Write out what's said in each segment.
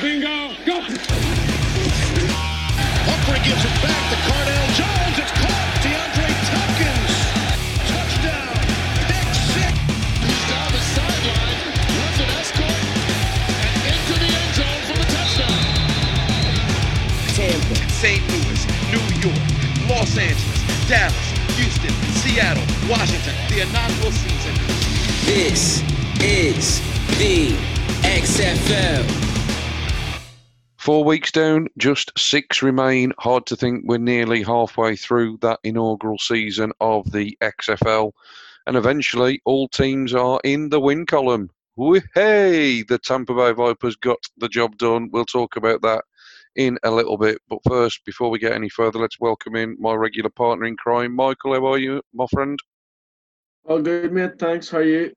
bingo, bingo, go! Pumphrey gives it back to Cardale Jones. It's caught. DeAndre Thompkins. Touchdown. Pick six. He's down the sideline, runs an escort, and into the end zone for the touchdown. Tampa, St. Louis, New York, Los Angeles, Dallas, Houston, Seattle, Washington, the inaugural season. This is the XFL. Four weeks down, just six remain. Hard to think we're nearly halfway through that inaugural season of the XFL. And eventually, all teams are in the win column. Hey, the Tampa Bay Vipers got the job done. We'll talk about that in a little bit. But first, before we get any further, let's welcome in my regular partner in crime, Michael. How are you, my friend? All good, mate. Thanks. How are you?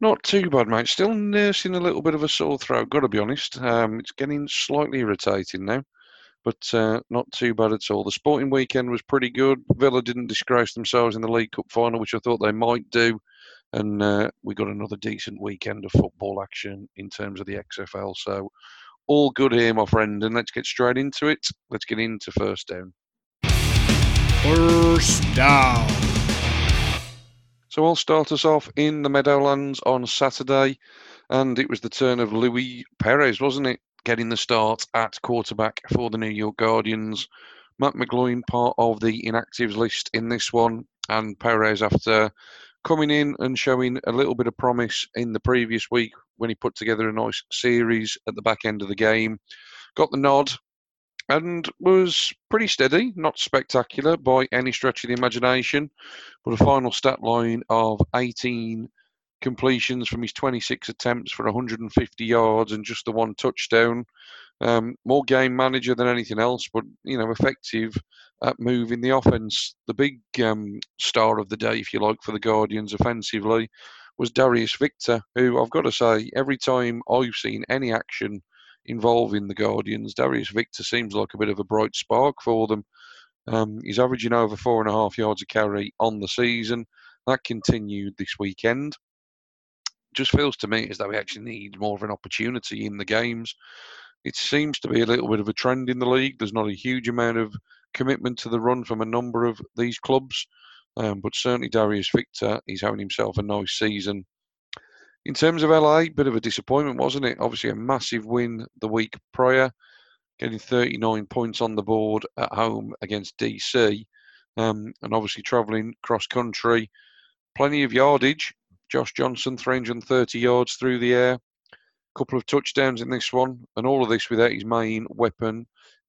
Not too bad, mate. Still nursing a little bit of a sore throat, got to be honest. Um, it's getting slightly irritating now, but uh, not too bad at all. The sporting weekend was pretty good. Villa didn't disgrace themselves in the League Cup final, which I thought they might do. And uh, we got another decent weekend of football action in terms of the XFL. So, all good here, my friend. And let's get straight into it. Let's get into first down. First down. So I'll start us off in the Meadowlands on Saturday, and it was the turn of Luis Perez, wasn't it? Getting the start at quarterback for the New York Guardians. Matt McGloin part of the inactives list in this one, and Perez after coming in and showing a little bit of promise in the previous week when he put together a nice series at the back end of the game, got the nod and was pretty steady, not spectacular by any stretch of the imagination, but a final stat line of 18 completions from his 26 attempts for 150 yards and just the one touchdown. Um, more game manager than anything else, but you know, effective at moving the offense. The big um, star of the day, if you like, for the Guardians offensively was Darius Victor, who I've got to say, every time I've seen any action involving the Guardians. Darius Victor seems like a bit of a bright spark for them. Um, he's averaging over four and a half yards a carry on the season. That continued this weekend. Just feels to me as though he actually needs more of an opportunity in the games. It seems to be a little bit of a trend in the league. There's not a huge amount of commitment to the run from a number of these clubs, um, but certainly Darius Victor, he's having himself a nice season. In terms of LA, bit of a disappointment, wasn't it? Obviously, a massive win the week prior, getting 39 points on the board at home against DC, um, and obviously travelling cross country. Plenty of yardage. Josh Johnson, 330 yards through the air, a couple of touchdowns in this one, and all of this without his main weapon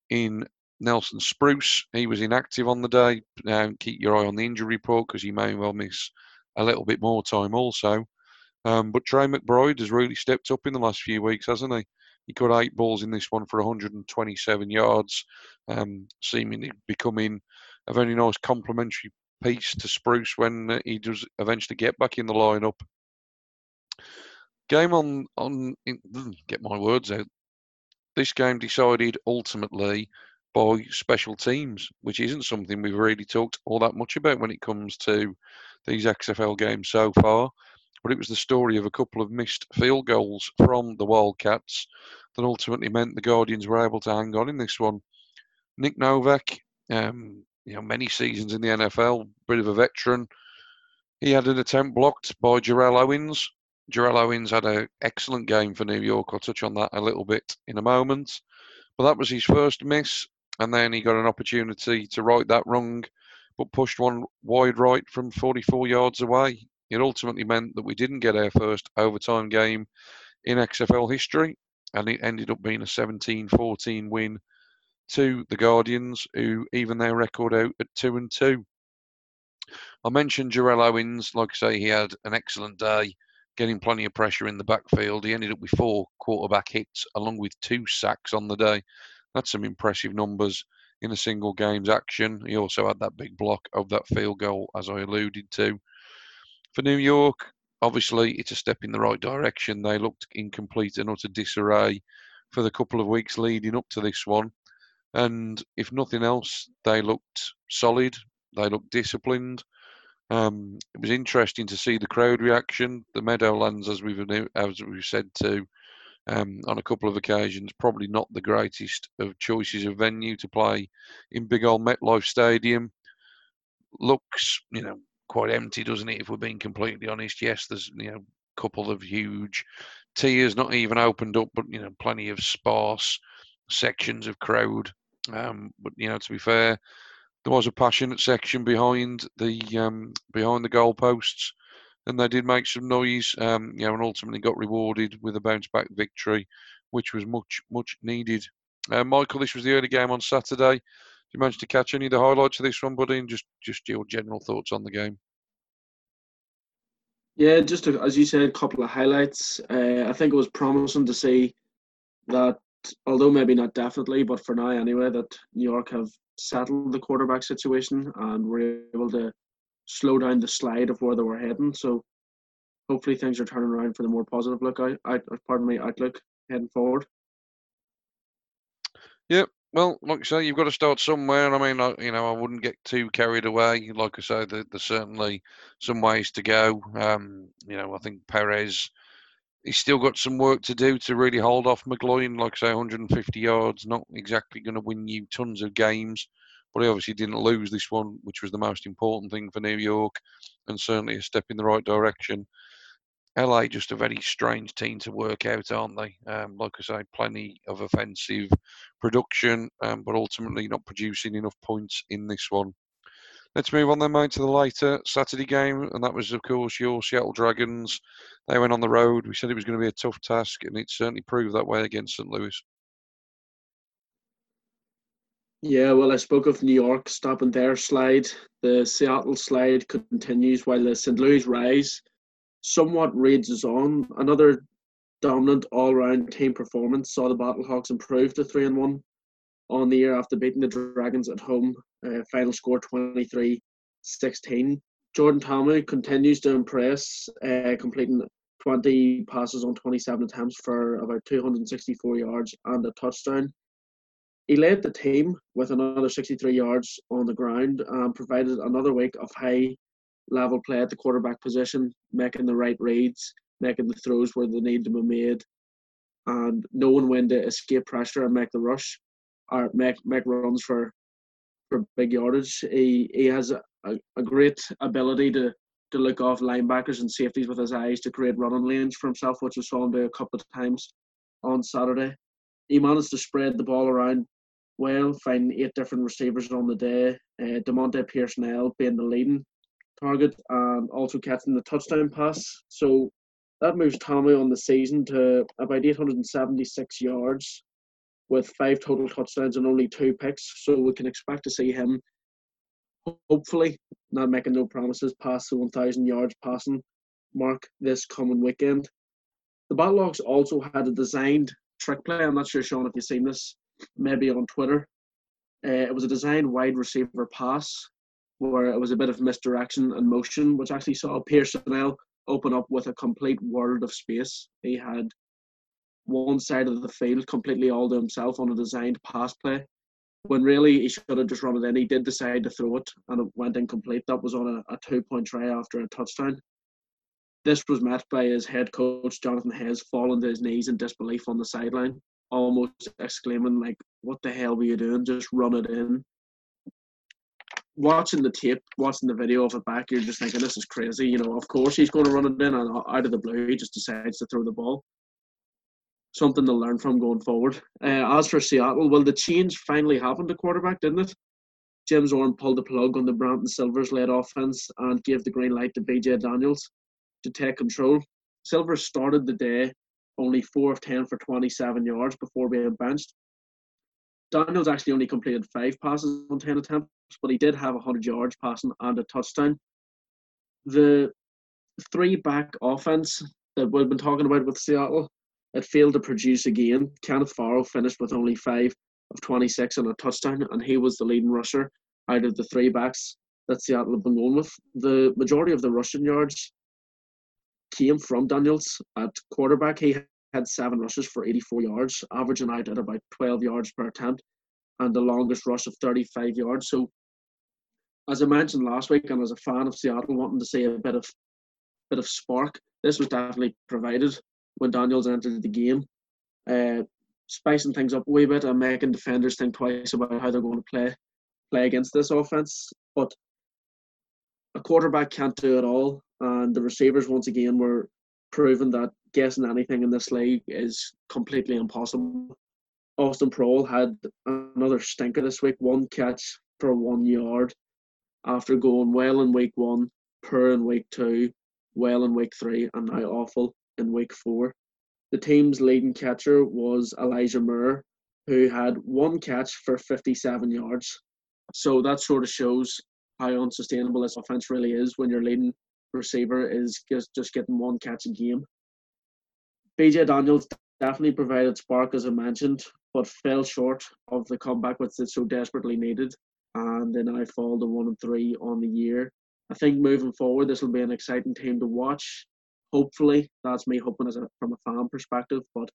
in Nelson Spruce. He was inactive on the day. Now, keep your eye on the injury report because he may well miss a little bit more time also. Um, but Tre McBride has really stepped up in the last few weeks, hasn't he? He got eight balls in this one for 127 yards, um, seemingly becoming a very nice complementary piece to Spruce when uh, he does eventually get back in the lineup. Game on on get my words out. This game decided ultimately by special teams, which isn't something we've really talked all that much about when it comes to these XFL games so far but it was the story of a couple of missed field goals from the Wildcats that ultimately meant the Guardians were able to hang on in this one. Nick Novak, um, you know, many seasons in the NFL, bit of a veteran. He had an attempt blocked by Jarrell Owens. Jarrell Owens had an excellent game for New York. I'll touch on that a little bit in a moment. But that was his first miss, and then he got an opportunity to right that wrong, but pushed one wide right from 44 yards away. It ultimately meant that we didn't get our first overtime game in XFL history, and it ended up being a 17 14 win to the Guardians, who even their record out at 2 and 2. I mentioned Jarrell Owens. Like I say, he had an excellent day, getting plenty of pressure in the backfield. He ended up with four quarterback hits, along with two sacks on the day. That's some impressive numbers in a single game's action. He also had that big block of that field goal, as I alluded to. For New York, obviously, it's a step in the right direction. They looked in complete and utter disarray for the couple of weeks leading up to this one. And if nothing else, they looked solid. They looked disciplined. Um, it was interesting to see the crowd reaction. The Meadowlands, as we've as we've said to, um, on a couple of occasions. Probably not the greatest of choices of venue to play in big old MetLife Stadium. Looks, you know, quite empty, doesn't it? If we're being completely honest, yes, there's you know a couple of huge tiers not even opened up, but you know plenty of sparse sections of crowd. Um, but you know, to be fair, there was a passionate section behind the um, behind the goalposts, and they did make some noise. Um, you know, and ultimately got rewarded with a bounce back victory, which was much much needed. Uh, Michael, this was the early game on Saturday. You manage to catch any of the highlights of this one, buddy? And just just your general thoughts on the game. Yeah, just a, as you said, a couple of highlights. Uh, I think it was promising to see that, although maybe not definitely, but for now anyway, that New York have settled the quarterback situation and were able to slow down the slide of where they were heading. So hopefully things are turning around for the more positive look out, out pardon me, outlook heading forward. Yep. Well, like I say, you've got to start somewhere. I mean, I, you know, I wouldn't get too carried away. Like I say, there, there's certainly some ways to go. Um, you know, I think Perez, he's still got some work to do to really hold off McGloin. Like I say, 150 yards, not exactly going to win you tons of games, but he obviously didn't lose this one, which was the most important thing for New York, and certainly a step in the right direction. LA just a very strange team to work out, aren't they? Um, like I say, plenty of offensive production, um, but ultimately not producing enough points in this one. Let's move on then, mate, to the later Saturday game, and that was, of course, your Seattle Dragons. They went on the road. We said it was going to be a tough task, and it certainly proved that way against St. Louis. Yeah, well, I spoke of New York stopping their slide. The Seattle slide continues while the St. Louis rise somewhat rages on. Another dominant all-round team performance saw the Battlehawks improve to three and one on the year after beating the Dragons at home. Uh, final score 23-16. Jordan Ta'amu continues to impress, uh, completing 20 passes on 27 attempts for about 264 yards and a touchdown. He led the team with another 63 yards on the ground and provided another week of high level play at the quarterback position, making the right reads, making the throws where they need to be made, and knowing when to escape pressure and make the rush or make make runs for for big yardage. He he has a, a, a great ability to to look off linebackers and safeties with his eyes to create running lanes for himself, which we saw him do a couple of times on Saturday. He managed to spread the ball around well, finding eight different receivers on the day. Uh, De'Mornay Pierson being the leading target and also catching the touchdown pass. So that moves Ta'amu on the season to about 876 yards with five total touchdowns and only two picks. So we can expect to see him, hopefully, not making no promises, pass the 1,000 yards passing mark this coming weekend. The Battlehawks also had a designed trick play. I'm not sure, Sean, if you've seen this, maybe on Twitter. Uh, it was a designed wide receiver pass where it was a bit of misdirection and motion, which actually saw Pierson open up with a complete world of space. He had one side of the field completely all to himself on a designed pass play. When really he should have just run it in. He did decide to throw it and it went incomplete. That was on a, a two point try after a touchdown. This was met by his head coach, Jonathan Hayes, falling to his knees in disbelief on the sideline, almost exclaiming, like, what the hell were you doing? Just run it in watching the tape, watching the video of it back, you're just thinking, this is crazy. You know, of course he's going to run it in, and out of the blue, he just decides to throw the ball. Something to learn from going forward. Uh, as for Seattle, well, the change finally happened to quarterback, didn't it? Jim Zorn pulled the plug on the Brandon Silvers led offense and gave the green light to BJ Daniels to take control. Silvers started the day only 4 of 10 for 27 yards before being benched. Daniels actually only completed five passes on 10 attempts, but he did have 100 yards passing and a touchdown. The three back offense that we've been talking about with Seattle, it failed to produce again. Kenneth Farrow finished with only five of 26 and a touchdown, and he was the leading rusher out of the three backs that Seattle have been going with. The majority of the rushing yards came from Daniels at quarterback. He had seven rushes for 84 yards, averaging out at about 12 yards per attempt, and the longest rush of 35 yards. So, as I mentioned last week, and as a fan of Seattle, wanting to see a bit of bit of spark, this was definitely provided when Daniels entered the game. uh, spicing things up a wee bit and making defenders think twice about how they're going to play play against this offense. But a quarterback can't do it all, and the receivers once again were proven that guessing anything in this league is completely impossible. Austin Proehl had another stinker this week, one catch for one yard after going well in week one, poor in week two, well in week three, and now awful in week four. The team's leading catcher was Elijah Moore, who had one catch for 57 yards. So that sort of shows how unsustainable this offense really is when your leading receiver is just, just getting one catch a game. BJ Daniels definitely provided spark, as I mentioned, but fell short of the comeback which they so desperately needed. And then I fall to one and three on the year. I think moving forward, this will be an exciting team to watch. Hopefully, that's me hoping as a, from a fan perspective, but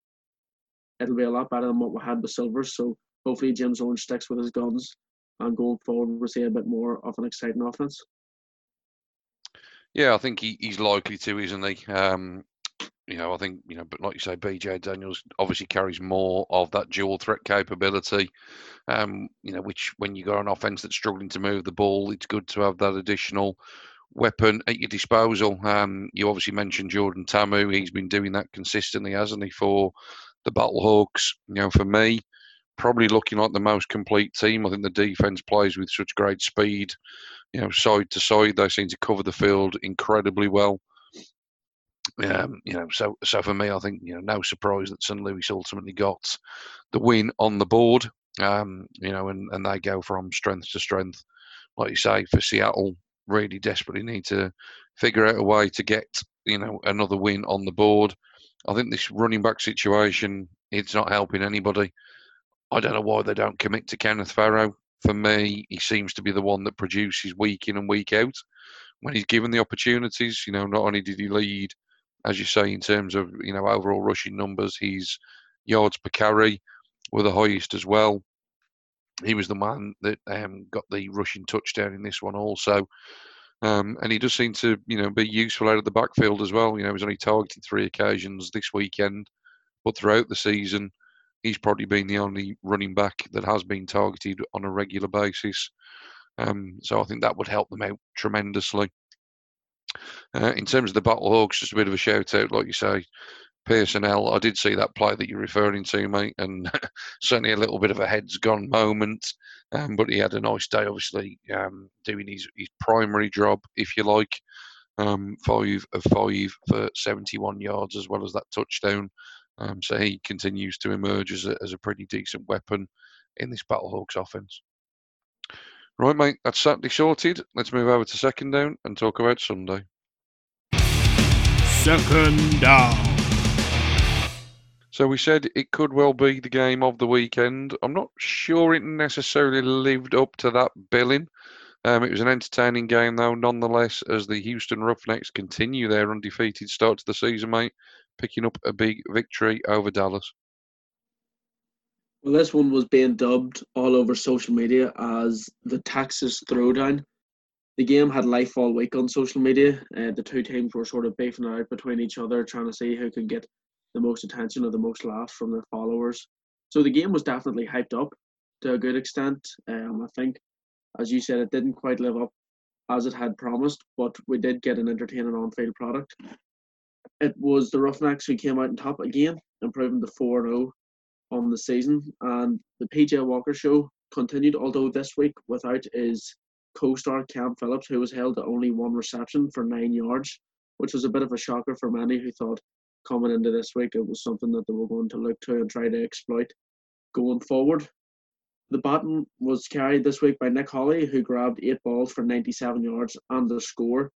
it'll be a lot better than what we had with Silvers. So hopefully, Jim Zorn sticks with his guns, and going forward, we'll see a bit more of an exciting offense. Yeah, I think he, he's likely to, isn't he? Um, you know, I think you know, but like you say, BJ Daniels obviously carries more of that dual threat capability. Um, you know, which when you got an offense that's struggling to move the ball, it's good to have that additional weapon at your disposal. Um, you obviously mentioned Jordan Ta'amu; he's been doing that consistently, hasn't he, for the Battlehawks? You know, for me, probably looking like the most complete team. I think the defense plays with such great speed. You know, side to side, they seem to cover the field incredibly well. Um, you know, so so for me, I think you know, no surprise that St. Louis ultimately got the win on the board. Um, you know, and, and they go from strength to strength. Like you say, for Seattle, really desperately need to figure out a way to get you know another win on the board. I think this running back situation it's not helping anybody. I don't know why they don't commit to Kenneth Farrow. For me, he seems to be the one that produces week in and week out when he's given the opportunities. You know, not only did he lead as you say, in terms of you know overall rushing numbers, his yards per carry were the highest as well. He was the man that um, got the rushing touchdown in this one also. Um, and he does seem to, you know, be useful out of the backfield as well. You know, he was only targeted three occasions this weekend, but throughout the season, he's probably been the only running back that has been targeted on a regular basis. Um, so I think that would help them out tremendously. Uh, in terms of the Battlehawks, just a bit of a shout out, like you say, Pierson-El. I did see that play that you're referring to, mate, and certainly a little bit of a heads gone moment. Um, but he had a nice day, obviously, um, doing his, his primary job, if you like. Um, five of five for 71 yards, as well as that touchdown. Um, so he continues to emerge as a, as a pretty decent weapon in this Battlehawks offense. Right, mate, that's Saturday sorted. Let's move over to second down and talk about Sunday. Second down. So we said it could well be the game of the weekend. I'm not sure it necessarily lived up to that billing. Um, it was an entertaining game, though, nonetheless, as the Houston Roughnecks continue their undefeated start to the season, mate, picking up a big victory over Dallas. Well, this one was being dubbed all over social media as the Texas Throwdown. The game had life all week on social media. Uh, the two teams were sort of beefing out between each other, trying to see who could get the most attention or the most laughs from their followers. So the game was definitely hyped up to a good extent. Um, I think, as you said, it didn't quite live up as it had promised, but we did get an entertaining on-field product. It was the Roughnecks who came out on top again, improving to 4 0 on the season. And the PJ Walker show continued, although this week without his co star Cam Phillips, who was held to only one reception for nine yards, which was a bit of a shocker for many who thought coming into this week it was something that they were going to look to and try to exploit going forward. The baton was carried this week by Nick Holley, who grabbed eight balls for 97 yards and a score.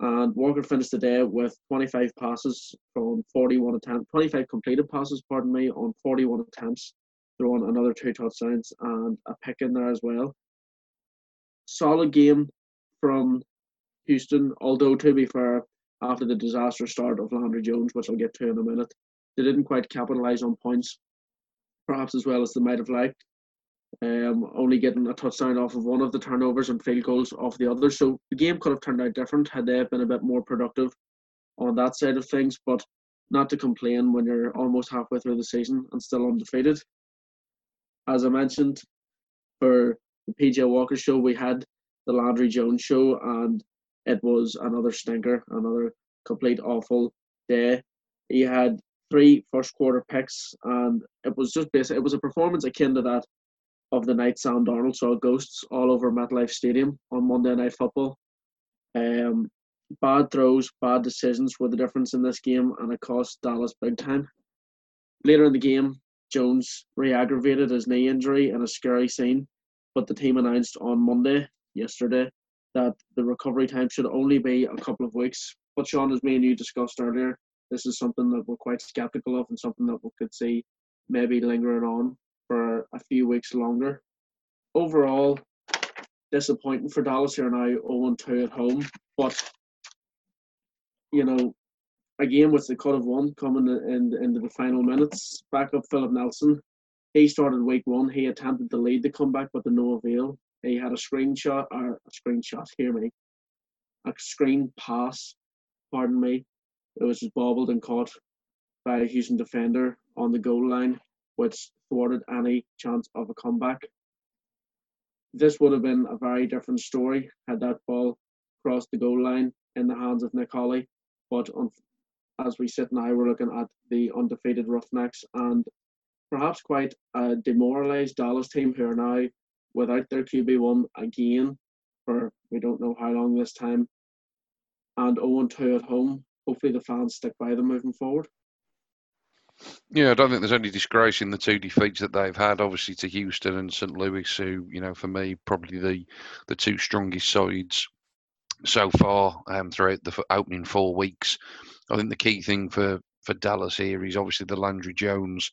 And Walker finished the day with 25 passes from 41 attempts, 25 completed passes, pardon me, on 41 attempts, throwing another two touchdowns and a pick in there as well. Solid game from Houston, although to be fair, after the disastrous start of Landry Jones, which I'll get to in a minute, they didn't quite capitalise on points, perhaps as well as they might have liked um, only getting a touchdown off of one of the turnovers and field goals off the other. So the game could have turned out different had they been a bit more productive on that side of things. But not to complain when you're almost halfway through the season and still undefeated. As I mentioned, for the PJ Walker show, we had the Landry Jones show, and it was another stinker, another complete awful day. He had three first quarter picks, and it was just basic. It was a performance akin to that of the night Sam Darnold saw ghosts all over MetLife Stadium on Monday Night Football. Um, bad throws, bad decisions were the difference in this game, and it cost Dallas big time. Later in the game, Jones re-aggravated his knee injury in a scary scene, but the team announced on Monday, yesterday, that the recovery time should only be a couple of weeks. But Sean, as me and you discussed earlier, this is something that we're quite skeptical of and something that we could see maybe lingering on for a few weeks longer. Overall, disappointing for Dallas here now, 0 2 at home. But, you know, again with the cut of one coming in, in into the final minutes, back up Philip Nelson. He started week one. He attempted to lead the comeback, but to no avail. He had a screenshot or a screenshot, hear me, a screen pass, pardon me. It was just bobbled and caught by a Houston defender on the goal line, which thwarted any chance of a comeback. This would have been a very different story had that ball crossed the goal line in the hands of Nick Holley. But on, as we sit now, we're looking at the undefeated Roughnecks and perhaps quite a demoralised Dallas team who are now without their QB1 again for we don't know how long this time and 0 2 at home. Hopefully, the fans stick by them moving forward. Yeah, I don't think there's any disgrace in the two defeats that they've had. Obviously, to Houston and St. Louis, who you know, for me, probably the the two strongest sides so far um, throughout the opening four weeks. I think the key thing for for Dallas here is obviously the Landry Jones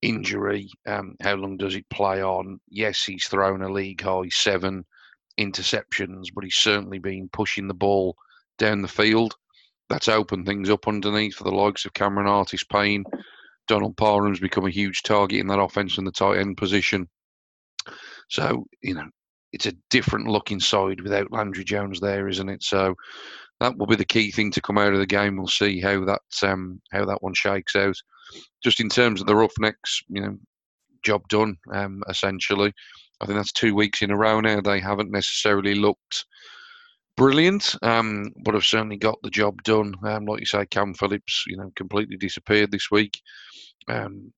injury. Um, how long does it play on? Yes, he's thrown a league high seven interceptions, but he's certainly been pushing the ball down the field. That's opened things up underneath for the likes of Cameron Artis-Payne Donald Parham's become a huge target in that offense in the tight end position. So, you know, it's a different looking side without Landry Jones there, isn't it? So that will be the key thing to come out of the game. We'll see how that um, how that one shakes out. Just in terms of the Roughnecks, you know, job done um, essentially. I think that's two weeks in a row now. They haven't necessarily looked brilliant, um, but have certainly got the job done. Um, like you say, Cam Phillips, you know, completely disappeared this week. Um,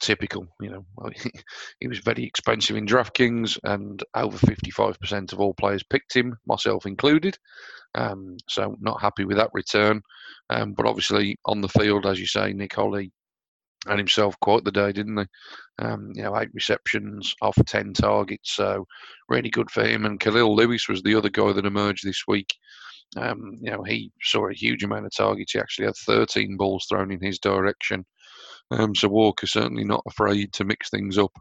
typical, you know, he was very expensive in DraftKings, and over 55% of all players picked him, myself included. Um, so not happy with that return. Um, but obviously on the field, as you say, Nick Holley and himself quite the day, didn't they? Um, you know, eight receptions off ten targets, so really good for him. And Kahlil Lewis was the other guy that emerged this week. Um, you know, he saw a huge amount of targets. He actually had 13 balls thrown in his direction. Um, so Walker certainly not afraid to mix things up.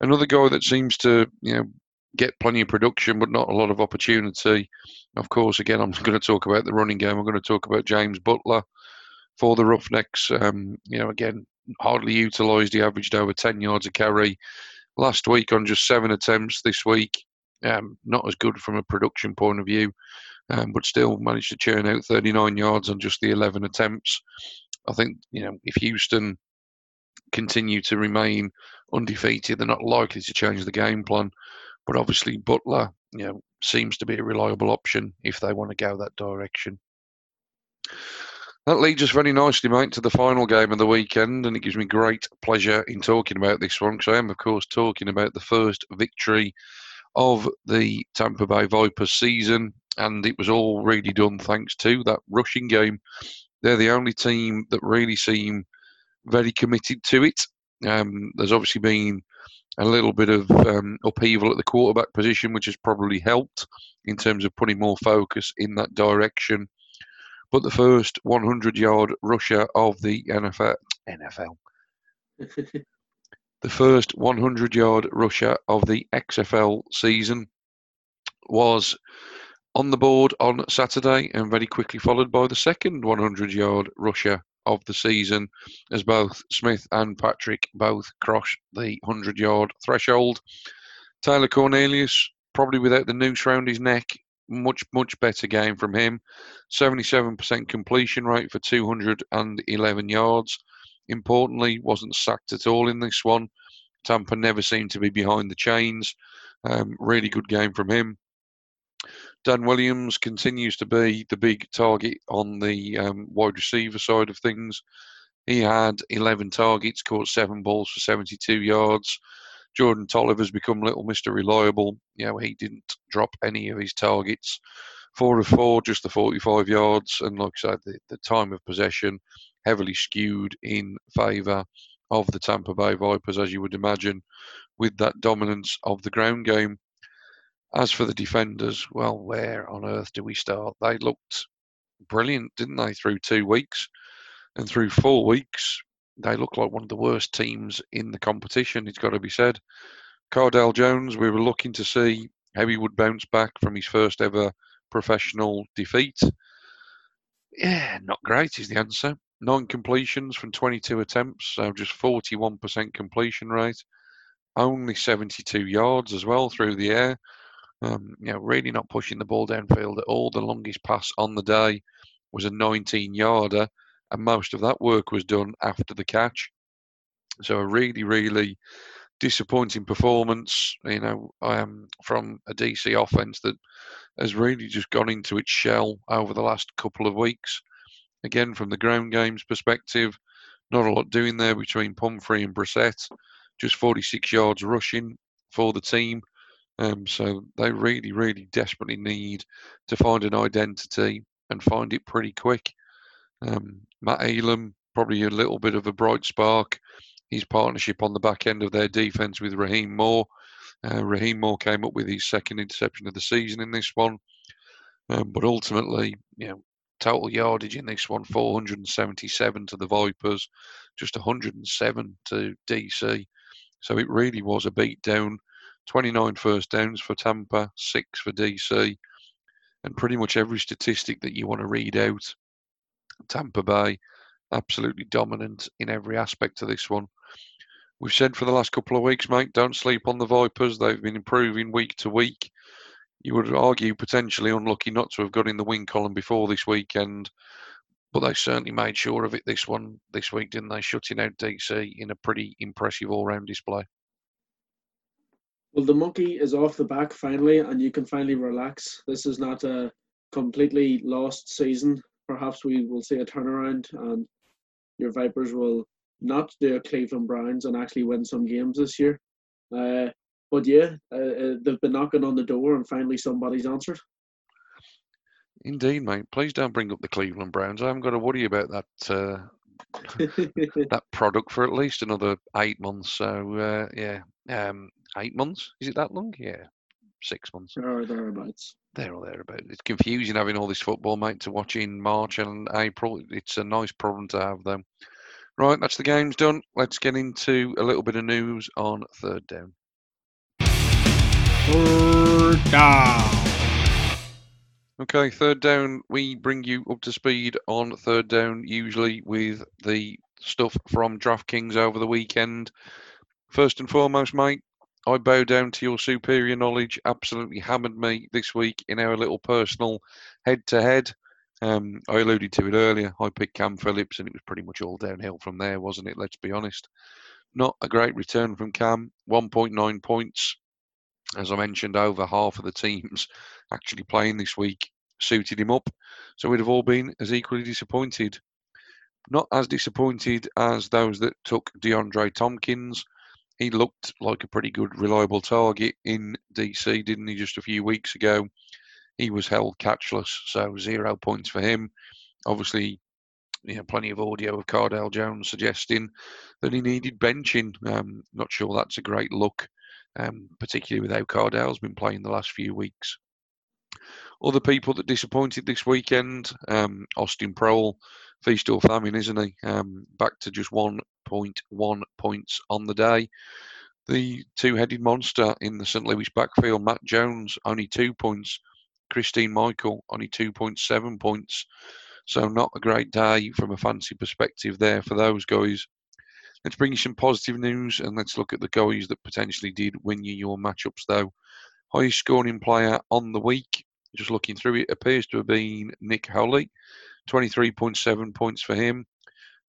Another guy that seems to, you know, get plenty of production but not a lot of opportunity. Of course, again, I'm going to talk about the running game. I'm going to talk about James Butler for the Roughnecks. Um, you know, again, hardly utilised. He averaged over 10 yards a carry last week on just seven attempts. This week, um, not as good from a production point of view, um, but still managed to churn out 39 yards on just the 11 attempts. I think you know if Houston continue to remain undefeated, they're not likely to change the game plan. But obviously, Butler, you know, seems to be a reliable option if they want to go that direction. That leads us very nicely, mate, to the final game of the weekend, and it gives me great pleasure in talking about this one because I am, of course, talking about the first victory of the Tampa Bay Vipers season, and it was all really done thanks to that rushing game. They're the only team that really seem very committed to it. Um, there's obviously been a little bit of um, upheaval at the quarterback position, which has probably helped in terms of putting more focus in that direction but the first 100 yard rusher of the NFL. NFL. the first 100 yard rusher of the XFL season was on the board on Saturday and very quickly followed by the second 100 yard rusher of the season as both Smith and Patrick both crossed the 100 yard threshold. Taylor Cornelius, probably without the noose around his neck, much, much better game from him. 77% completion rate for 211 yards. Importantly, wasn't sacked at all in this one. Tampa never seemed to be behind the chains. Um, really good game from him. Dan Williams continues to be the big target on the um, wide receiver side of things. He had 11 targets, caught seven balls for 72 yards. Jordan Tolliver's become little Mr. Reliable. You know, he didn't drop any of his targets. Four of four, just the 45 yards. And like I said, the, the time of possession heavily skewed in favour of the Tampa Bay Vipers, as you would imagine, with that dominance of the ground game. As for the defenders, well, where on earth do we start? They looked brilliant, didn't they, through two weeks? And through four weeks, they look like one of the worst teams in the competition, it's got to be said. Cardale Jones, we were looking to see how he would bounce back from his first ever professional defeat. Yeah, not great is the answer. Nine completions from 22 attempts, so just 41% completion rate. Only 72 yards as well through the air. Um, you know, really not pushing the ball downfield at all. The longest pass on the day was a 19 yarder, and most of that work was done after the catch. So a really, really disappointing performance, you know, from a DC offense that has really just gone into its shell over the last couple of weeks. Again, from the ground game's perspective, not a lot doing there between Pumphrey and Brissett. Just 46 yards rushing for the team. Um, so they really, really desperately need to find an identity and find it pretty quick. Um, Matt Elam, probably a little bit of a bright spark. His partnership on the back end of their defence with Rahim Moore. Uh, Rahim Moore came up with his second interception of the season in this one. Um, but ultimately, you know, total yardage in this one 477 to the Vipers, just 107 to DC. So it really was a beat down. 29 first downs for Tampa, six for DC, and pretty much every statistic that you want to read out. Tampa Bay, absolutely dominant in every aspect of this one. We've said for the last couple of weeks, mate, don't sleep on the Vipers. They've been improving week to week you would argue potentially unlucky not to have got in the win column before this weekend, but they certainly made sure of it this one this week, didn't they? Shutting out DC in a pretty impressive all-round display. Well, the monkey is off the back finally, and you can finally relax. This is not a completely lost season. Perhaps we will see a turnaround, and your Vipers will not do a Cleveland Browns and actually win some games this year. Uh, but yeah, uh, uh, they've been knocking on the door, and finally somebody's answered. Indeed, mate. Please don't bring up the Cleveland Browns. I haven't got to worry about that uh, that product for at least another eight months. So uh, yeah, um, eight months. Is it that long? Yeah, six months. There are thereabouts. They're all there or thereabouts. It's confusing having all this football, mate, to watch in March and April. It's a nice problem to have, though. Right, that's the games done. Let's get into a little bit of news on third down. Third down. Okay, third down. We bring you up to speed on third down, usually with the stuff from DraftKings over the weekend. First and foremost, mate, I bow down to your superior knowledge. Absolutely hammered me this week in our little personal head to head. I alluded to it earlier. I picked Cam Phillips, and it was pretty much all downhill from there, wasn't it? Let's be honest. Not a great return from Cam. 1.9 points, as I mentioned, over half of the teams actually playing this week suited him up. So we'd have all been as equally disappointed. Not as disappointed as those that took DeAndre Thompkins. He looked like a pretty good, reliable target in DC, didn't he, just a few weeks ago? He was held catchless, so zero points for him. Obviously, you know, plenty of audio of Cardale Jones suggesting that he needed benching. Um, not sure that's a great look um, particularly with how Cardale's been playing the last few weeks. Other people that disappointed this weekend, um, Austin Proehl, feast or famine, isn't he? Um, back to just 1.1 points on the day. The two-headed monster in the St. Louis backfield, Matt Jones, only two points. Christine Michael, only 2.7 points. So not a great day from a fancy perspective there for those guys. Let's bring you some positive news and let's look at the guys that potentially did win you your matchups, though. Highest scoring player on the week just looking through it, appears to have been Nick Holley, 23.7 points for him.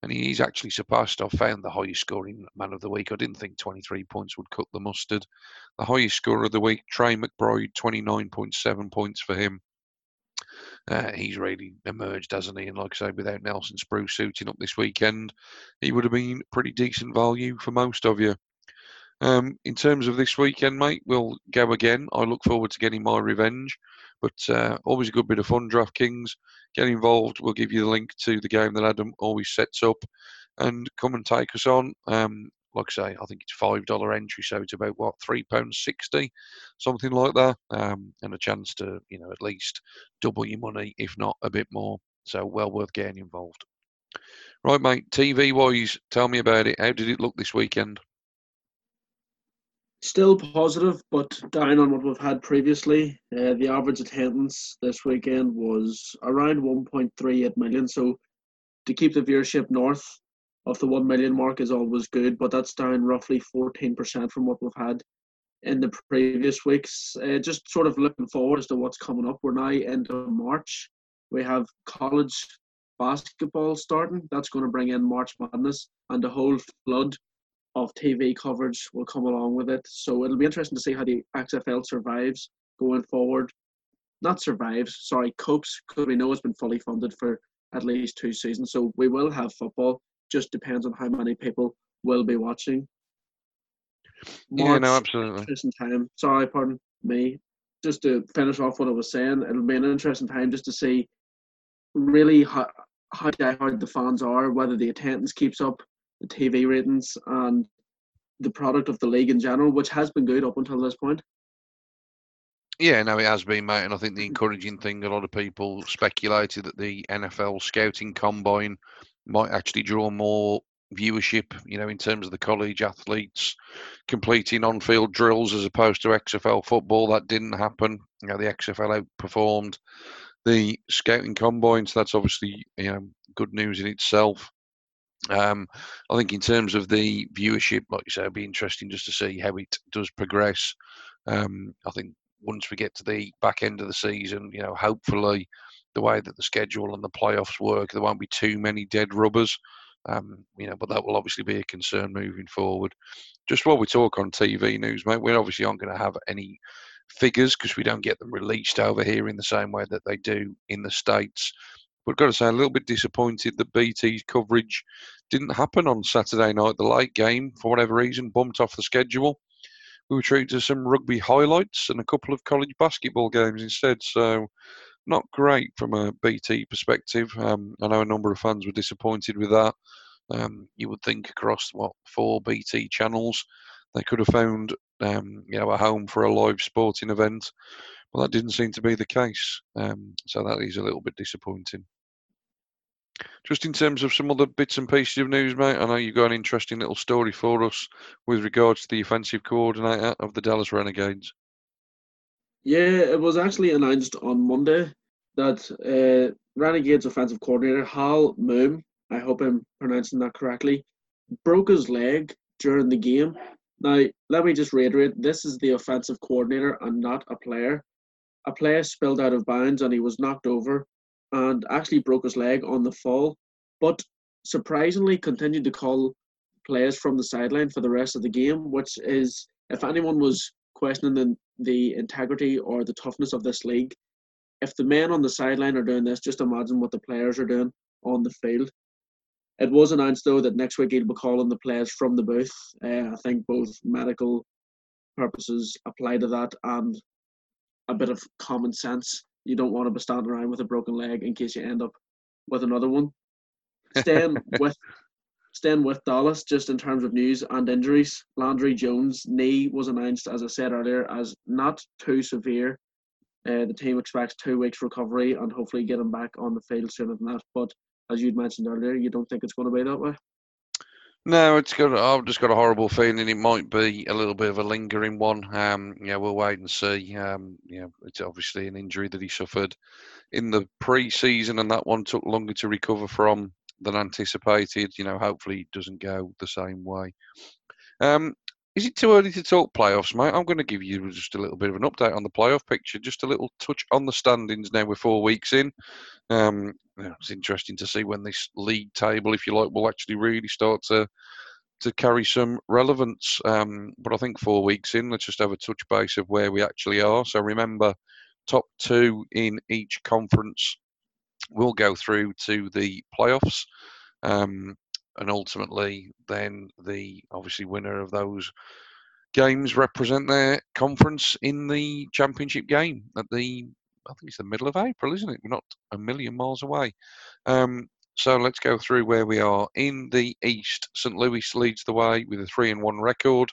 And he's actually surpassed, I've found the highest scoring man of the week. I didn't think 23 points would cut the mustard. The highest scorer of the week, Tre McBride, 29.7 points for him. Uh, he's really emerged, hasn't he? And like I say, without Nelson Spruce suiting up this weekend, he would have been pretty decent value for most of you. Um, in terms of this weekend, mate, we'll go again. I look forward to getting my revenge. But uh, always a good bit of fun, DraftKings. Get involved. We'll give you the link to the game that Adam always sets up and come and take us on. Um, like I say, I think it's five dollar entry, so it's about what three pounds sixty, something like that, um, and a chance to you know at least double your money, if not a bit more. So well worth getting involved. Right, mate. TV wise, tell me about it. How did it look this weekend? Still positive, but down on what we've had previously. Uh, the average attendance this weekend was around 1.38 million. So to keep the viewership north of the 1 million mark is always good, but that's down roughly 14% from what we've had in the previous weeks. Uh, just sort of looking forward as to what's coming up. We're now into March. We have college basketball starting. That's going to bring in March Madness and a whole flood of TV coverage will come along with it. So it'll be interesting to see how the XFL survives going forward. Not survives, sorry, copes, because we know it's been fully funded for at least two seasons. So we will have football. Just depends on how many people will be watching. yeah, no, absolutely. Interesting time. Sorry, pardon me. Just to finish off what I was saying, it'll be an interesting time just to see really how how hard the fans are, whether the attendance keeps up, the TV ratings, and the product of the league in general, which has been good up until this point. Yeah, no, it has been, mate. And I think the mm-hmm. encouraging thing, a lot of people speculated that the NFL scouting combine might actually draw more viewership, you know, in terms of the college athletes completing on field drills as opposed to XFL football. That didn't happen. You know, the XFL outperformed the scouting combine, so that's obviously, you know, good news in itself. Um, I think in terms of the viewership, like you say, it'll be interesting just to see how it does progress. Um, I think once we get to the back end of the season, you know, hopefully the way that the schedule and the playoffs work, there won't be too many dead rubbers. Um, you know, but that will obviously be a concern moving forward. Just while we talk on TV news, mate, we obviously aren't going to have any figures because we don't get them released over here in the same way that they do in the states. But got to say, a little bit disappointed that BT's coverage didn't happen on Saturday night. The late game, for whatever reason, bumped off the schedule. We were treated to some rugby highlights and a couple of college basketball games instead. So, not great from a BT perspective. Um, I know a number of fans were disappointed with that. Um, you would think across what four BT channels, they could have found um, you know a home for a live sporting event. Well, that didn't seem to be the case. Um, so that is a little bit disappointing. Just in terms of some other bits and pieces of news, mate, I know you've got an interesting little story for us with regards to the offensive coordinator of the Dallas Renegades. Yeah, it was actually announced on Monday that uh, Renegades offensive coordinator Hal Mumme, I hope I'm pronouncing that correctly, broke his leg during the game. Now, let me just reiterate this is the offensive coordinator and not a player. A player spilled out of bounds and he was knocked over and actually broke his leg on the fall, but surprisingly continued to call players from the sideline for the rest of the game, which is, if anyone was questioning the, the integrity or the toughness of this league, if the men on the sideline are doing this, just imagine what the players are doing on the field. It was announced though that next week he'll be calling the players from the booth. Uh, I think both medical purposes apply to that and a bit of common sense. You don't want to be standing around with a broken leg in case you end up with another one. Staying with staying with Dallas, just in terms of news and injuries, Landry Jones' knee was announced, as I said earlier, as not too severe. Uh, the team expects two weeks recovery and hopefully get him back on the field sooner than that. But as you'd mentioned earlier, you don't think it's going to be that way? No, it's got. I've just got a horrible feeling it might be a little bit of a lingering one. Um, yeah, we'll wait and see. Um, yeah, it's obviously an injury that he suffered in the pre-season, and that one took longer to recover from than anticipated. You know, hopefully it doesn't go the same way. Um, is it too early to talk playoffs, mate? I'm going to give you just a little bit of an update on the playoff picture, just a little touch on the standings now we're four weeks in. Um, it's interesting to see when this league table, if you like, will actually really start to to carry some relevance. Um, but I think four weeks in, let's just have a touch base of where we actually are. So remember, top two in each conference will go through to the playoffs. Um, and ultimately, then the obviously winner of those games represent their conference in the championship game at the I think it's the middle of April, isn't it? We're not a million miles away. Um, so let's go through where we are in the East. St. Louis leads the way with a three and one record,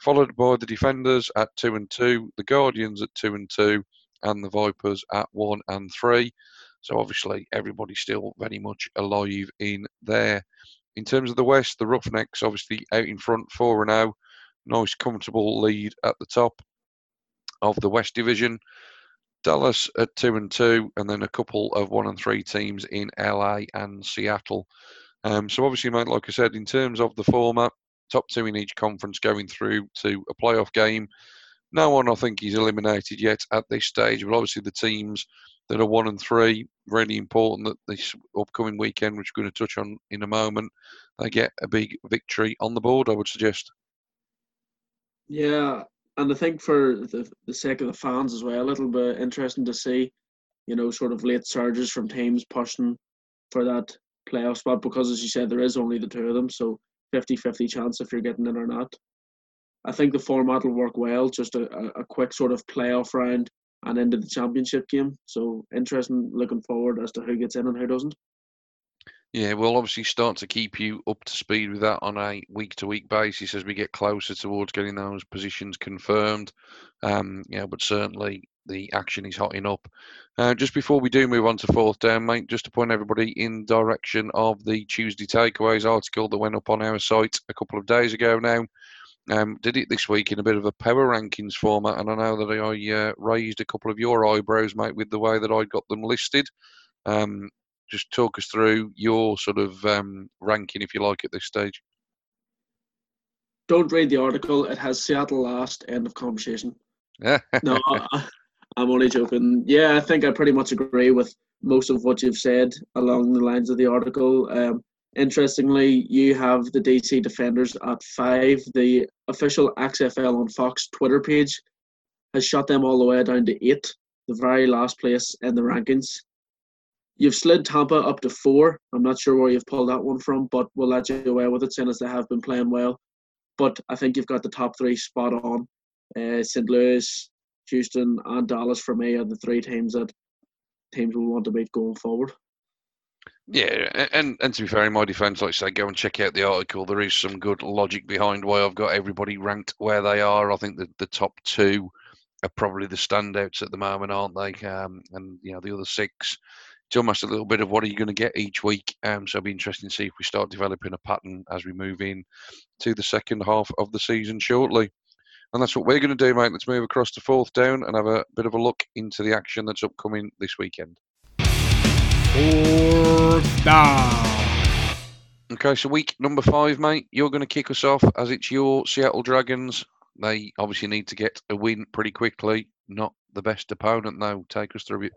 followed by the Defenders at two and two, the Guardians at two and two, and the Vipers at one and three. So obviously everybody's still very much alive in there. In terms of the West, the Roughnecks obviously out in front, four and zero, nice comfortable lead at the top of the West Division. Dallas at two and two, and then a couple of one and three teams in LA and Seattle. Um, so obviously, mate, like I said, in terms of the format, top two in each conference going through to a playoff game. No one, I think, is eliminated yet at this stage. But obviously, the teams that are one and three, really important that this upcoming weekend, which we're going to touch on in a moment, they get a big victory on the board. I would suggest. Yeah, and I think for the, the sake of the fans as well, it'll be interesting to see, you know, sort of late surges from teams pushing for that playoff spot because, as you said, there is only the two of them, so 50 50 chance if you're getting in or not. I think the format will work well, just a, a quick sort of playoff round and into the championship game. So interesting, looking forward as to who gets in and who doesn't. Yeah, we'll obviously start to keep you up to speed with that on a week to week basis as we get closer towards getting those positions confirmed. Um, yeah, but certainly the action is hotting up. Uh, just before we do move on to fourth down, mate, just to point everybody in direction of the Tuesday takeaways article that went up on our site a couple of days ago now. Um, did it this week in a bit of a power rankings format, and I know that I uh, raised a couple of your eyebrows, mate, with the way that I got them listed. Um, just talk us through your sort of um, ranking, if you like, at this stage. Don't read the article. It has Seattle last. End of conversation. no, I, I'm only joking. Yeah, I think I pretty much agree with most of what you've said along the lines of the article. Um, interestingly, you have the DC Defenders at five. The official XFL on Fox Twitter page has shot them all the way down to eight, the very last place in the rankings. You've slid Tampa up to four. I'm not sure where you've pulled that one from, but we'll let you away with it, as they have been playing well. But I think you've got the top three spot on. Uh, St. Louis, Houston, and Dallas for me are the three teams that teams will want to beat going forward. Yeah, and and to be fair, in my defence, like I say, go and check out the article. There is some good logic behind why I've got everybody ranked where they are. I think that the top two are probably the standouts at the moment, aren't they? Um, and you know the other six it's almost a little bit of what are you going to get each week. Um, so it'll be interesting to see if we start developing a pattern as we move in to the second half of the season shortly. And that's what we're going to do, mate. Let's move across to fourth down and have a bit of a look into the action that's upcoming this weekend. Fourth down. Okay, so week number five, mate. You're going to kick us off as it's your Seattle Dragons. They obviously need to get a win pretty quickly. Not the best opponent, though. Take us through it.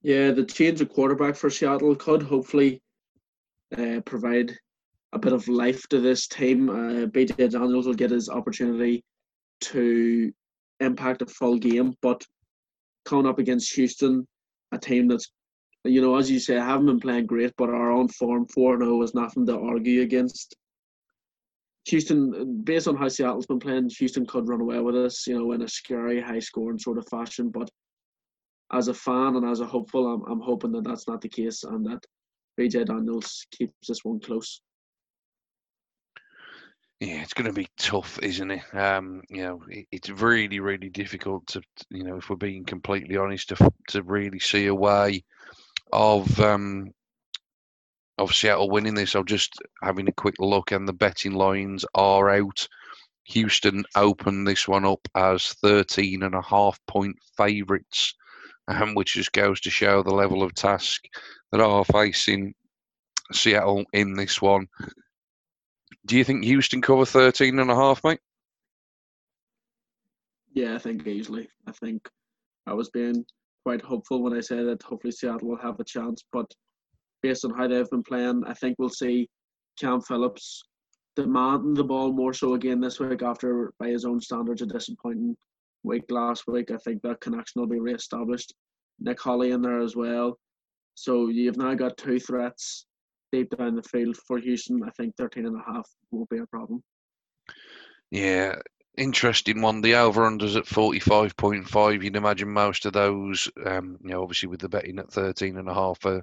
Yeah, the change of quarterback for Seattle could hopefully uh, provide a bit of life to this team. Uh, BJ Daniels will get his opportunity to impact a full game, but coming up against Houston, a team that's, you know, as you say, haven't been playing great, but are on form. 4 0 is nothing to argue against. Houston, based on how Seattle's been playing, Houston could run away with us, you know, in a scary, high scoring sort of fashion. But as a fan and as a hopeful, I'm, I'm hoping that that's not the case and that BJ Daniels keeps this one close. Yeah, it's going to be tough, isn't it? Um, you know, it, it's really, really difficult to, you know, if we're being completely honest, to to really see a way of um, of Seattle winning this. I'm just having a quick look, and the betting lines are out. Houston opened this one up as 13 and a half point favourites um, which just goes to show the level of task that are facing Seattle in this one. Do you think Houston cover 13 and a half, mate? Yeah, I think easily. I think I was being quite hopeful when I said that hopefully Seattle will have a chance, but based on how they've been playing, I think we'll see Cam Phillips demanding the ball more so again this week after, by his own standards, a disappointing week last week. I think that connection will be re-established. Nick Holley in there as well. So you've now got two threats deep down the field for Houston. I think 13 and a half won't be a problem. Yeah, interesting one. The over unders at 45.5. You'd imagine most of those, um, you know, obviously with the betting at 13 and a half for,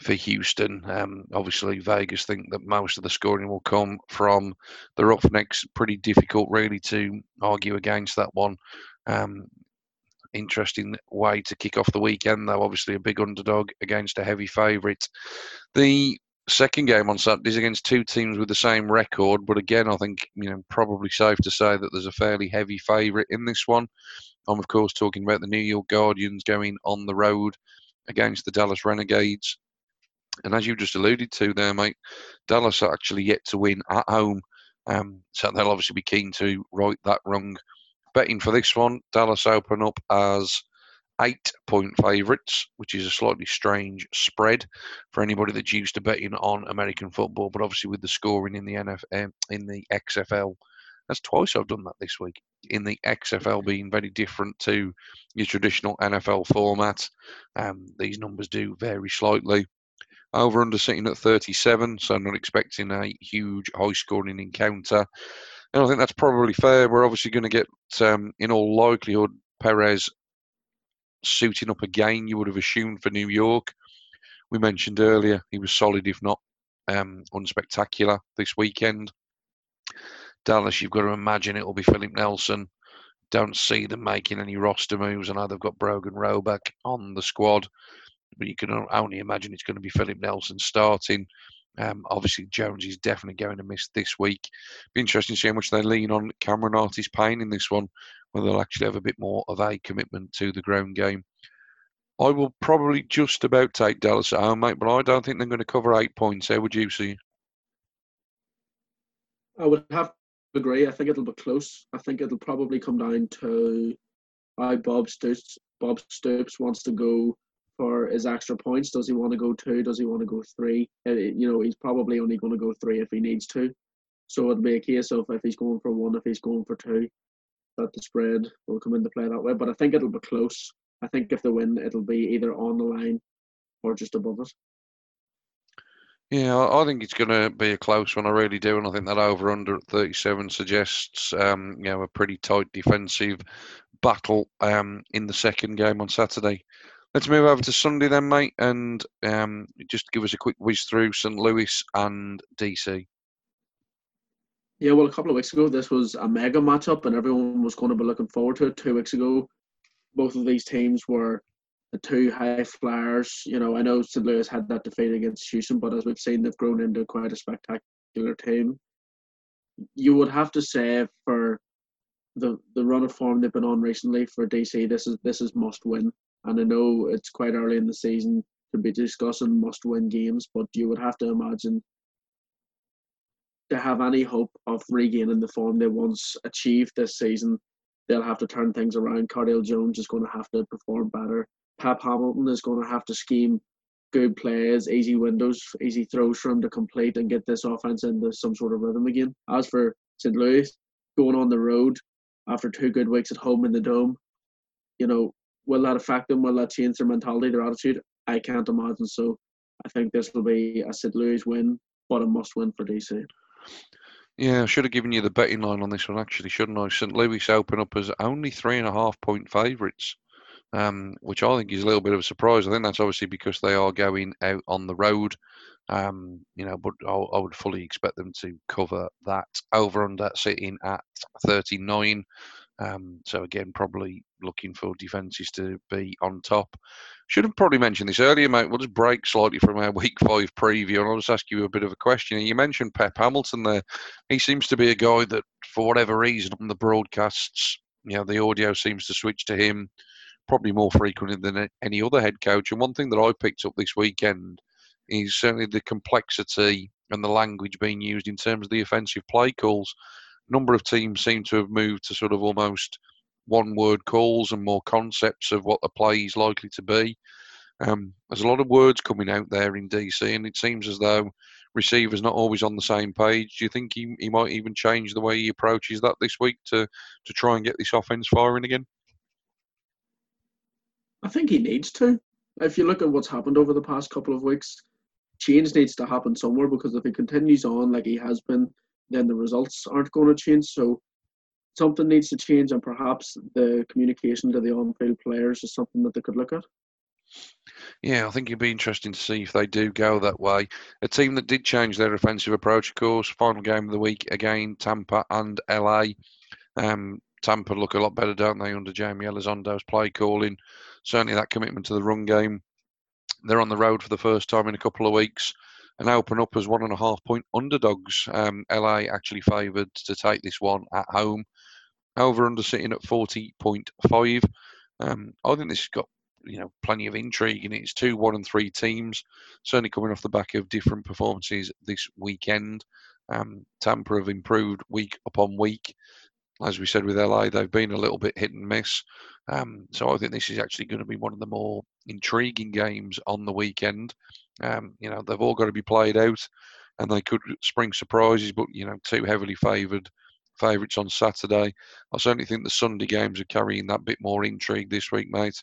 for Houston. Um, obviously, Vegas think that most of the scoring will come from the Roughnecks. Pretty difficult, really, to argue against that one. Um, interesting way to kick off the weekend, though. Obviously, a big underdog against a heavy favourite. The second game on Saturday is against two teams with the same record, but again, I think you know probably safe to say that there's a fairly heavy favourite in this one. I'm of course talking about the New York Guardians going on the road against the Dallas Renegades. And as you just alluded to there, mate, Dallas are actually yet to win at home. Um, so they'll obviously be keen to right that wrong. Betting for this one, Dallas open up as eight point favourites, which is a slightly strange spread for anybody that's used to betting on American football. But obviously, with the scoring in the NFL, in the XFL, that's twice I've done that this week. In the XFL being very different to your traditional NFL format, um, these numbers do vary slightly. Over under sitting at 37, so I'm not expecting a huge high scoring encounter. And I think that's probably fair. We're obviously going to get, um, in all likelihood, Perez suiting up again, you would have assumed for New York. We mentioned earlier he was solid, if not um, unspectacular, this weekend. Dallas, you've got to imagine it will be Philip Nelson. Don't see them making any roster moves. I know they've got Brogan Roback on the squad, but you can only imagine it's going to be Philip Nelson starting. Um, obviously, Jones is definitely going to miss this week. Be interesting to see how much they lean on Cameron Artis-Payne in this one, whether they'll actually have a bit more of a commitment to the ground game. I will probably just about take Dallas at home, mate, but I don't think they're going to cover eight points. How would you see? I would have to agree. I think it'll be close. I think it'll probably come down to how Bob Stoops, Bob Stoops wants to go for his extra points. Does he want to go two? Does he want to go three? You know, he's probably only going to go three if he needs to. So it'll be a case of if he's going for one, if he's going for two, that the spread will come into play that way. But I think it'll be close. I think if they win, it'll be either on the line or just above it. Yeah, I think it's going to be a close one. I really do, and I think that over under at 37 suggests um, you know a pretty tight defensive battle um, in the second game on Saturday. Let's move over to Sunday then, mate, and um, just give us a quick whiz through St. Louis and DC. Yeah, well, a couple of weeks ago, this was a mega matchup, and everyone was going to be looking forward to it. Two weeks ago, both of these teams were the two high flyers. You know, I know St. Louis had that defeat against Houston, but as we've seen, they've grown into quite a spectacular team. You would have to say for the the run of form they've been on recently for DC, this is this is must win. And I know it's quite early in the season to be discussing must win games, but you would have to imagine to have any hope of regaining the form they once achieved this season, they'll have to turn things around. Cardale Jones is going to have to perform better. Pep Hamilton is going to have to scheme good plays, easy windows, easy throws for him to complete and get this offense into some sort of rhythm again. As for St. Louis, going on the road after two good weeks at home in the dome, you know, will that affect them? Will that change their mentality, their attitude? I can't imagine so. I think this will be a St. Louis win, but a must win for DC. Yeah, I should have given you the betting line on this one, actually, shouldn't I? St. Louis open up as only three and a half point favourites, um, which I think is a little bit of a surprise. I think that's obviously because they are going out on the road, um, you know, but I, I would fully expect them to cover that over under sitting at 39. Um, so again, probably looking for defences to be on top. Should have probably mentioned this earlier, mate. We'll just break slightly from our week five preview, and I'll just ask you a bit of a question. You mentioned Pep Hamilton there. He seems to be a guy that, for whatever reason, on the broadcasts, you know, the audio seems to switch to him probably more frequently than any other head coach. And one thing that I picked up this weekend is certainly the complexity and the language being used in terms of the offensive play calls. Number of teams seem to have moved to sort of almost one word calls and more concepts of what the play is likely to be. Um, there's a lot of words coming out there in DC, and it seems as though receivers not always on the same page. Do you think he, he might even change the way he approaches that this week to to try and get this offense firing again? I think he needs to. If you look at what's happened over the past couple of weeks, change needs to happen somewhere because if he continues on like he has been, then the results aren't going to change. So something needs to change, and perhaps the communication to the on-field players is something that they could look at. Yeah, I think it'd be interesting to see if they do go that way. A team that did change their offensive approach, of course, final game of the week again, Tampa and LA. Um, Tampa look a lot better, don't they, under Jamie Elizondo's play calling? Certainly that commitment to the run game. They're on the road for the first time in a couple of weeks and open up as one and a half point underdogs. Um, LA actually favoured to take this one at home. Over under sitting at 40.5. Um, I think this has got you know plenty of intrigue in it. It's two, one, and three teams. Certainly coming off the back of different performances this weekend. Um, Tampa have improved week upon week. As we said with LA, they've been a little bit hit and miss. Um, so I think this is actually going to be one of the more intriguing games on the weekend. Um, you know, they've all got to be played out, and they could spring surprises. But you know, two heavily favoured favourites on Saturday. I certainly think the Sunday games are carrying that bit more intrigue this week, mate.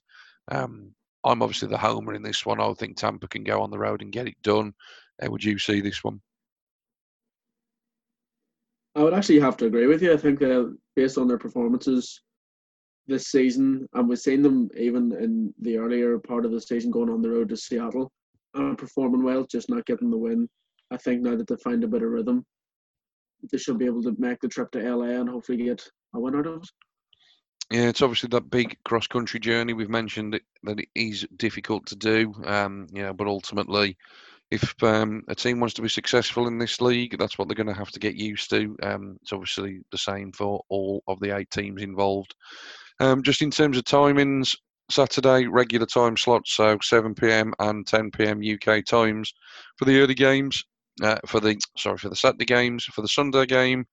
Um, I'm obviously the homer in this one. I think Tampa can go on the road and get it done. How would you see this one? I would actually have to agree with you. I think uh, based on their performances this season, and we've seen them even in the earlier part of the season going on the road to Seattle and performing well, just not getting the win. I think now that they find a bit of rhythm, they should be able to make the trip to LA and hopefully get a win out of it. Yeah, it's obviously that big cross country journey. We've mentioned it, that it is difficult to do, um, you know, but ultimately, if um, a team wants to be successful in this league, that's what they're going to have to get used to. Um, it's obviously the same for all of the eight teams involved. Um, just in terms of timings, Saturday regular time slots, so 7 p.m. and 10 p.m. UK times for the early games. Uh, for the sorry for the Saturday games, for the Sunday game,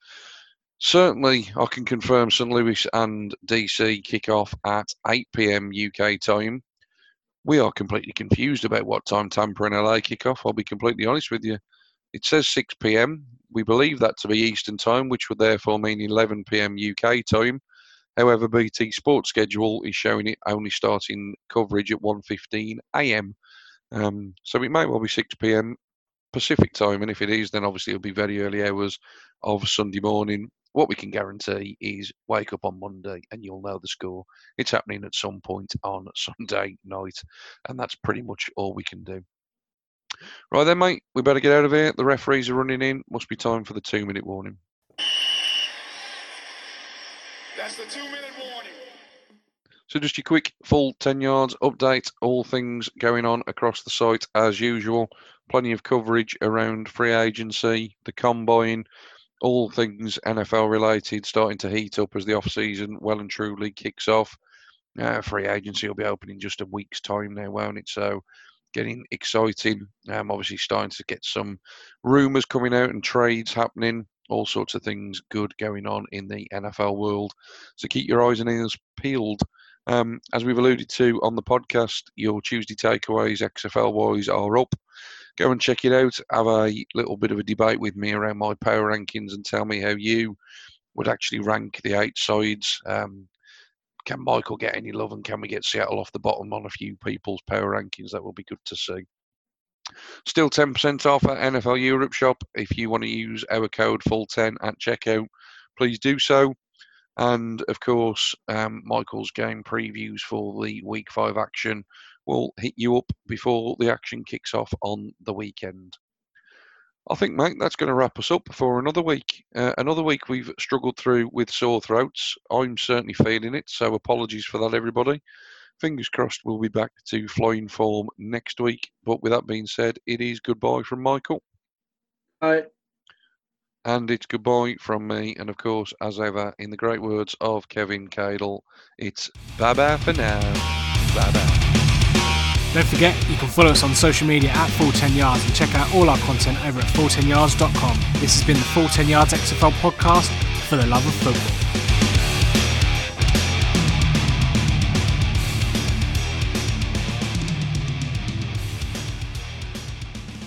certainly I can confirm St Louis and DC kick off at 8 p.m. UK time. We are completely confused about what time Tampa and LA kick off. I'll be completely honest with you. It says 6 p.m. We believe that to be Eastern time, which would therefore mean 11 p.m. UK time. However, BT Sports schedule is showing it only starting coverage at 1:15 a.m. Um, so it may well be 6 p.m. Pacific time, and if it is, then obviously it'll be very early hours of Sunday morning. What we can guarantee is wake up on Monday and you'll know the score. It's happening at some point on Sunday night, and that's pretty much all we can do. Right then, mate, we better get out of here. The referees are running in. Must be time for the two minute warning. That's the two minute warning. So, just your quick full 10 yards update. All things going on across the site as usual. Plenty of coverage around free agency, the combine, all things NFL related starting to heat up as the off season well and truly kicks off. Uh, free agency will be open in just a week's time now, won't it? So, getting exciting. Um, obviously, starting to get some rumours coming out and trades happening. All sorts of things good going on in the NFL world. So keep your eyes and ears peeled. Um, as we've alluded to on the podcast, your Tuesday takeaways, XFL wise, are up. Go and check it out. Have a little bit of a debate with me around my power rankings and tell me how you would actually rank the eight sides. Um, can Michael get any love and can we get Seattle off the bottom on a few people's power rankings? That will be good to see. Still 10% off at NFL Europe shop. If you want to use our code full10 at checkout, please do so. And of course, um, Michael's game previews for the week five action will hit you up before the action kicks off on the weekend. I think, mate, that's going to wrap us up for another week. Uh, another week we've struggled through with sore throats. I'm certainly feeling it, so apologies for that, everybody. Fingers crossed we'll be back to flying form next week. But with that being said, it is goodbye from Michael. Hi. And it's goodbye from me. And of course, as ever, in the great words of Kevin Cadle, it's bye bye for now. Bye bye. Don't forget, you can follow us on social media at Full 10 Yards and check out all our content over at full10yards.com. This has been the Full 10 Yards XFL podcast for the love of football.